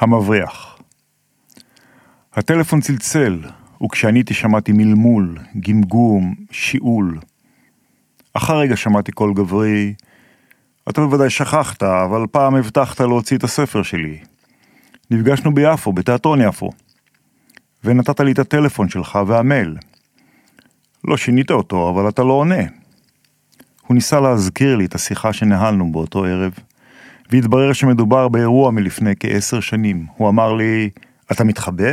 המבריח. הטלפון צלצל, וכשעניתי שמעתי מלמול, גמגום, שיעול. אחר רגע שמעתי קול גברי, אתה בוודאי שכחת, אבל פעם הבטחת להוציא את הספר שלי. נפגשנו ביפו, בתיאטרון יפו. ונתת לי את הטלפון שלך והמייל. לא שינית אותו, אבל אתה לא עונה. הוא ניסה להזכיר לי את השיחה שניהלנו באותו ערב, והתברר שמדובר באירוע מלפני כעשר שנים. הוא אמר לי, אתה מתחבא?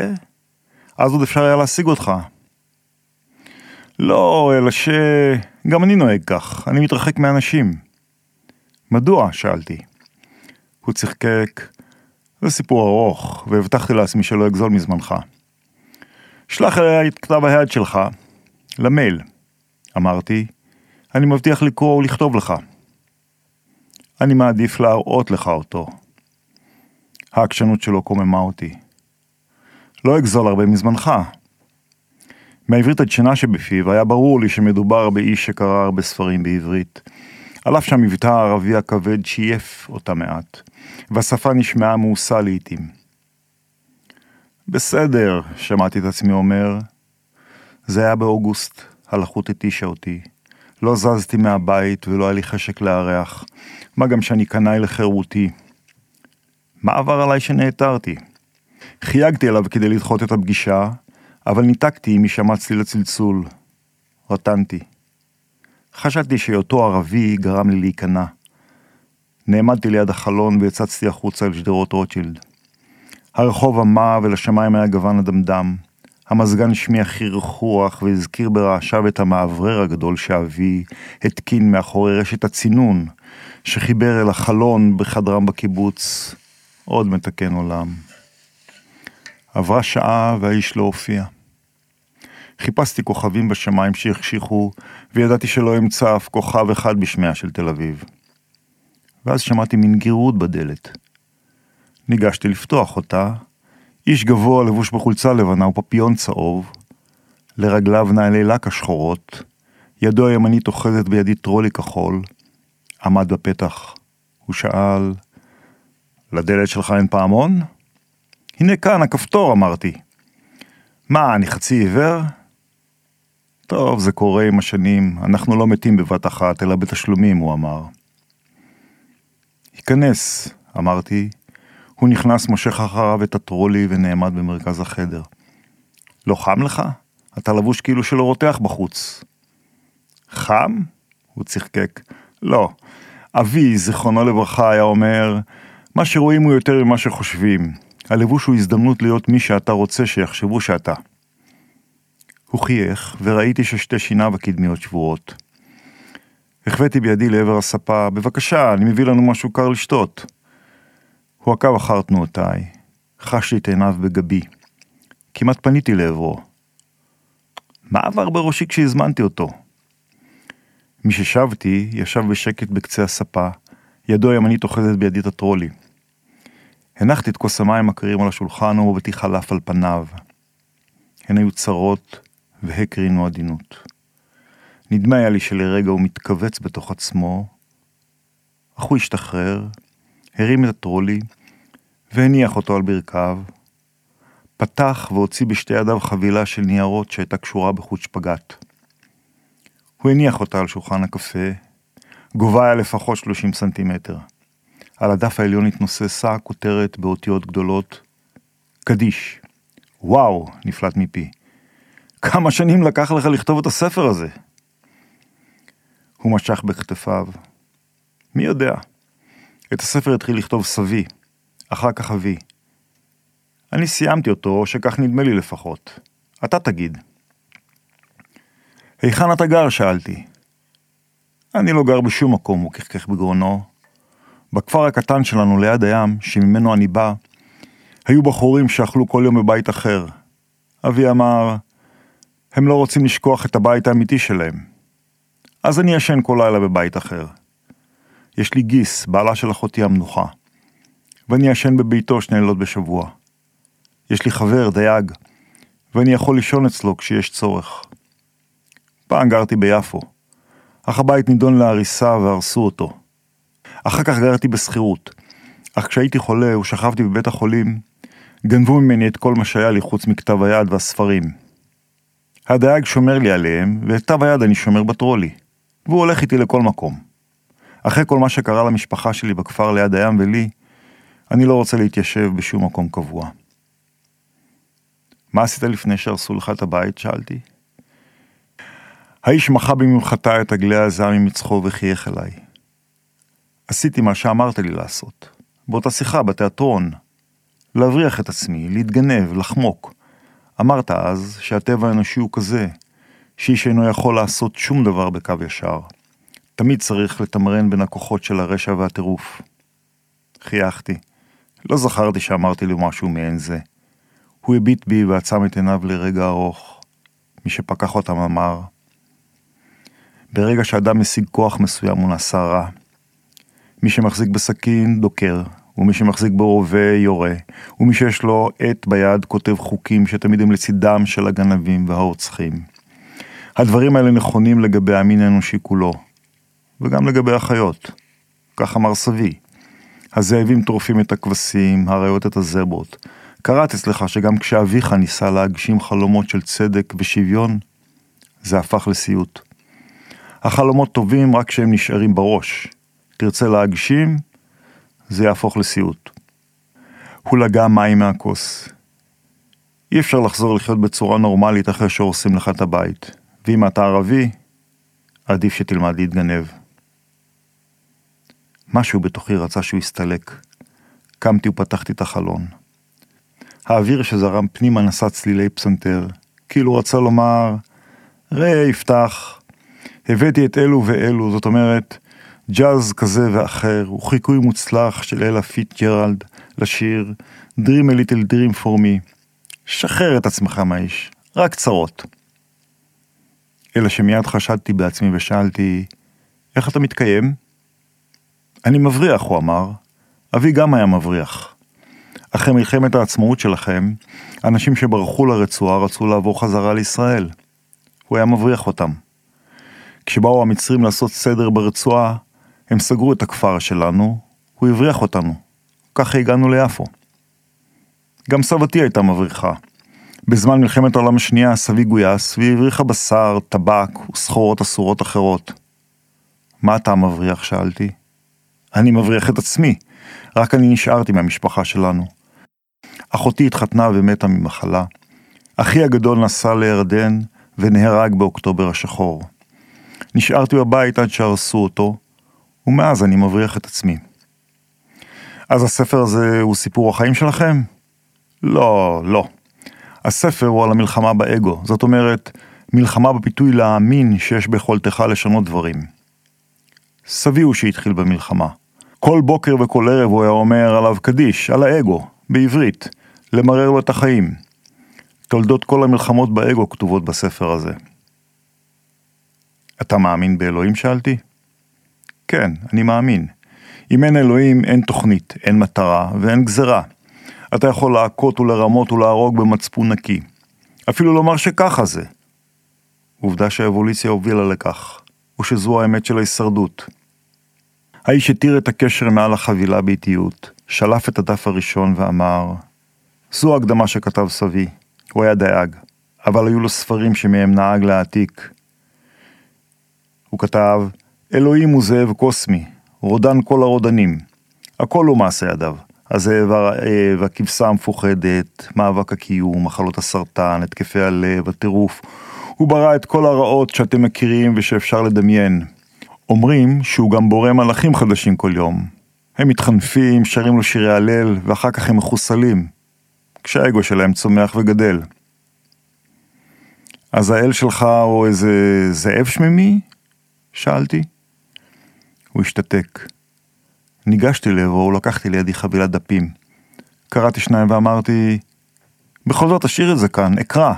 אז עוד אפשר היה להשיג אותך. לא, אלא שגם אני נוהג כך, אני מתרחק מאנשים. מדוע? שאלתי. הוא צחקק, זה סיפור ארוך, והבטחתי לעצמי שלא אגזול מזמנך. שלח אליי את כתב היד שלך, למייל. אמרתי, אני מבטיח לקרוא ולכתוב לך. אני מעדיף להראות לך אותו. העקשנות שלו קוממה אותי. לא אגזול הרבה מזמנך. מהעברית הדשנה שבפיו היה ברור לי שמדובר באיש שקרא הרבה ספרים בעברית. על אף שהמבטא הערבי הכבד שייף אותה מעט, והשפה נשמעה מעושה לעתים. בסדר, שמעתי את עצמי אומר. זה היה באוגוסט, הלחות התישה אותי. לא זזתי מהבית ולא היה לי חשק לארח, מה גם שאני קנאי לחירותי. מה עבר עליי שנעתרתי? חייגתי אליו כדי לדחות את הפגישה, אבל ניתקתי משמע צליל הצלצול. רטנתי. חשבתי שהיותו ערבי גרם לי להיכנע. נעמדתי ליד החלון והצצתי החוצה אל שדרות רוטשילד. הרחוב עמה ולשמיים היה גוון אדמדם. המזגן השמיע חיר רוח והזכיר ברעשיו את המאוורר הגדול שאבי התקין מאחורי רשת הצינון שחיבר אל החלון בחדרם בקיבוץ. עוד מתקן עולם. עברה שעה והאיש לא הופיע. חיפשתי כוכבים בשמיים שהחשיכו, וידעתי שלא אמצא אף כוכב אחד בשמיה של תל אביב. ואז שמעתי מין גירות בדלת. ניגשתי לפתוח אותה, איש גבוה לבוש בחולצה לבנה ופפיון צהוב, לרגליו נעלי לק השחורות, ידו הימנית אוחזת בידי טרולי כחול, עמד בפתח. הוא שאל, לדלת שלך אין פעמון? הנה כאן, הכפתור, אמרתי. מה, אני חצי עיוור? טוב, זה קורה עם השנים, אנחנו לא מתים בבת אחת, אלא בתשלומים, הוא אמר. היכנס, אמרתי. הוא נכנס, מושך אחריו את הטרולי ונעמד במרכז החדר. לא חם לך? אתה לבוש כאילו שלא רותח בחוץ. חם? הוא צחקק. לא. אבי, זיכרונו לברכה, היה אומר, מה שרואים הוא יותר ממה שחושבים. הלבוש הוא הזדמנות להיות מי שאתה רוצה שיחשבו שאתה. הוא חייך, וראיתי ששתי שיניו הקדמיות שבורות. החוויתי בידי לעבר הספה, בבקשה, אני מביא לנו משהו קר לשתות. הוא עקב אחר תנועותיי, חשתי את עיניו בגבי. כמעט פניתי לעברו. מה עבר בראשי כשהזמנתי אותו? מששבתי, ישב בשקט בקצה הספה, ידו הימנית אוחזת בידי את הטרולי. הנחתי את כוס המים הקרים על השולחן ומבטי חלף על פניו. הן היו צרות והקרינו עדינות. נדמה היה לי שלרגע הוא מתכווץ בתוך עצמו, אך הוא השתחרר, הרים את הטרולי והניח אותו על ברכיו, פתח והוציא בשתי ידיו חבילה של ניירות שהייתה קשורה בחוט שפגאט. הוא הניח אותה על שולחן הקפה, גובה היה לפחות 30 סנטימטר. על הדף העליון התנוססה כותרת באותיות גדולות, קדיש. וואו, נפלט מפי. כמה שנים לקח לך לכתוב את הספר הזה? הוא משך בכתפיו. מי יודע? את הספר התחיל לכתוב סבי, אחר כך אבי. אני סיימתי אותו, או שכך נדמה לי לפחות. אתה תגיד. היכן אתה גר? שאלתי. אני לא גר בשום מקום, הוא כחכך בגרונו. בכפר הקטן שלנו ליד הים, שממנו אני בא, היו בחורים שאכלו כל יום בבית אחר. אבי אמר, הם לא רוצים לשכוח את הבית האמיתי שלהם. אז אני ישן כל לילה בבית אחר. יש לי גיס, בעלה של אחותי המנוחה. ואני ישן בביתו שני לילות בשבוע. יש לי חבר, דייג, ואני יכול לישון אצלו כשיש צורך. פעם גרתי ביפו, אך הבית נידון להריסה והרסו אותו. אחר כך גרתי בשכירות, אך כשהייתי חולה ושכבתי בבית החולים, גנבו ממני את כל מה שהיה לי חוץ מכתב היד והספרים. הדייג שומר לי עליהם, ואת כתב היד אני שומר בטרולי, והוא הולך איתי לכל מקום. אחרי כל מה שקרה למשפחה שלי בכפר ליד הים ולי, אני לא רוצה להתיישב בשום מקום קבוע. מה עשית לפני שהרסו לך את הבית? שאלתי. האיש מחה בממחתה את עגלי הזעם ממצחו וחייך אליי. עשיתי מה שאמרת לי לעשות. באותה שיחה בתיאטרון. להבריח את עצמי, להתגנב, לחמוק. אמרת אז שהטבע האנושי הוא כזה, שאיש אינו יכול לעשות שום דבר בקו ישר. תמיד צריך לתמרן בין הכוחות של הרשע והטירוף. חייכתי. לא זכרתי שאמרתי לו משהו מעין זה. הוא הביט בי ועצם את עיניו לרגע ארוך. מי שפקח אותם אמר, ברגע שאדם משיג כוח מסוים הוא נעשה רע. מי שמחזיק בסכין דוקר, ומי שמחזיק ברובה יורה, ומי שיש לו עט ביד כותב חוקים שתמיד הם לצידם של הגנבים והרוצחים. הדברים האלה נכונים לגבי המין האנושי כולו, וגם לגבי החיות. כך אמר סבי. הזאבים טורפים את הכבשים, האריות את הזברות. קראתי אצלך שגם כשאביך ניסה להגשים חלומות של צדק ושוויון, זה הפך לסיוט. החלומות טובים רק כשהם נשארים בראש. תרצה להגשים, זה יהפוך לסיוט. הוא לגע מים מהכוס. אי אפשר לחזור לחיות בצורה נורמלית אחרי שהורסים לך את הבית. ואם אתה ערבי, עדיף שתלמד להתגנב. משהו בתוכי רצה שהוא יסתלק. קמתי ופתחתי את החלון. האוויר שזרם פנימה נשא צלילי פסנתר, כאילו רצה לומר, ראה יפתח, הבאתי את אלו ואלו, זאת אומרת, ג'אז כזה ואחר, הוא חיקוי מוצלח של אלה פיצג'רלד לשיר Dream a little dream for me. שחרר את עצמך מהאיש, רק צרות. אלא שמיד חשדתי בעצמי ושאלתי, איך אתה מתקיים? אני מבריח, הוא אמר. אבי גם היה מבריח. אחרי מלחמת העצמאות שלכם, אנשים שברחו לרצועה רצו לעבור חזרה לישראל. הוא היה מבריח אותם. כשבאו המצרים לעשות סדר ברצועה, הם סגרו את הכפר שלנו, הוא הבריח אותנו. ככה הגענו ליפו. גם סבתי הייתה מבריחה. בזמן מלחמת העולם השנייה סבי גויס והיא הבריחה בשר, טבק וסחורות אסורות אחרות. מה אתה מבריח? שאלתי. אני מבריח את עצמי, רק אני נשארתי מהמשפחה שלנו. אחותי התחתנה ומתה ממחלה. אחי הגדול נסע לירדן ונהרג באוקטובר השחור. נשארתי בבית עד שהרסו אותו, ומאז אני מבריח את עצמי. אז הספר הזה הוא סיפור החיים שלכם? לא, לא. הספר הוא על המלחמה באגו, זאת אומרת, מלחמה בפיתוי להאמין שיש ביכולתך לשנות דברים. סבי הוא שהתחיל במלחמה. כל בוקר וכל ערב הוא היה אומר עליו קדיש, על האגו, בעברית, למרר לו את החיים. תולדות כל המלחמות באגו כתובות בספר הזה. אתה מאמין באלוהים? שאלתי. כן, אני מאמין. אם אין אלוהים, אין תוכנית, אין מטרה ואין גזרה. אתה יכול להכות ולרמות ולהרוג במצפון נקי. אפילו לומר שככה זה. עובדה שהאבולוציה הובילה לכך, ושזו האמת של ההישרדות. האיש התיר את הקשר מעל החבילה באיטיות, שלף את הדף הראשון ואמר, זו הקדמה שכתב סבי, הוא היה דייג, אבל היו לו ספרים שמהם נהג להעתיק. הוא כתב, אלוהים הוא זאב קוסמי, רודן כל הרודנים. הכל הוא מעשה ידיו. הזאב הרעב, הכבשה המפוחדת, מאבק הקיום, מחלות הסרטן, התקפי הלב, הטירוף. הוא ברא את כל הרעות שאתם מכירים ושאפשר לדמיין. אומרים שהוא גם בורא מלאכים חדשים כל יום. הם מתחנפים, שרים לו שירי הלל, ואחר כך הם מחוסלים. כשהאגו שלהם צומח וגדל. אז האל שלך הוא איזה זאב שמימי? שאלתי. הוא השתתק. ניגשתי לעברו ולקחתי לידי חבילת דפים. קראתי שניים ואמרתי, בכל זאת תשאיר את זה כאן, אקרא.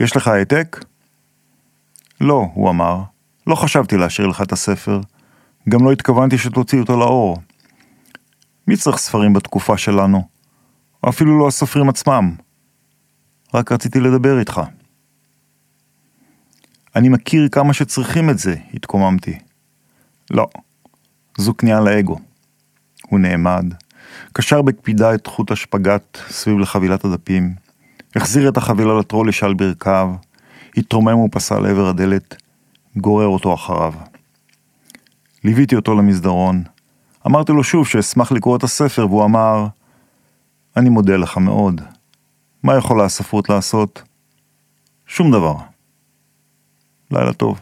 יש לך העתק? לא, הוא אמר. לא חשבתי להשאיר לך את הספר. גם לא התכוונתי שתוציא אותו לאור. מי צריך ספרים בתקופה שלנו? אפילו לא הסופרים עצמם. רק רציתי לדבר איתך. אני מכיר כמה שצריכים את זה, התקוממתי. לא, זו כניעה לאגו. הוא נעמד, קשר בקפידה את חוט השפגאט סביב לחבילת הדפים, החזיר את החבילה לטרוליש על ברכיו, התרומם ופסע לעבר הדלת, גורר אותו אחריו. ליוויתי אותו למסדרון, אמרתי לו שוב שאשמח לקרוא את הספר, והוא אמר, אני מודה לך מאוד. מה יכולה הספרות לעשות? שום דבר. לילה טוב.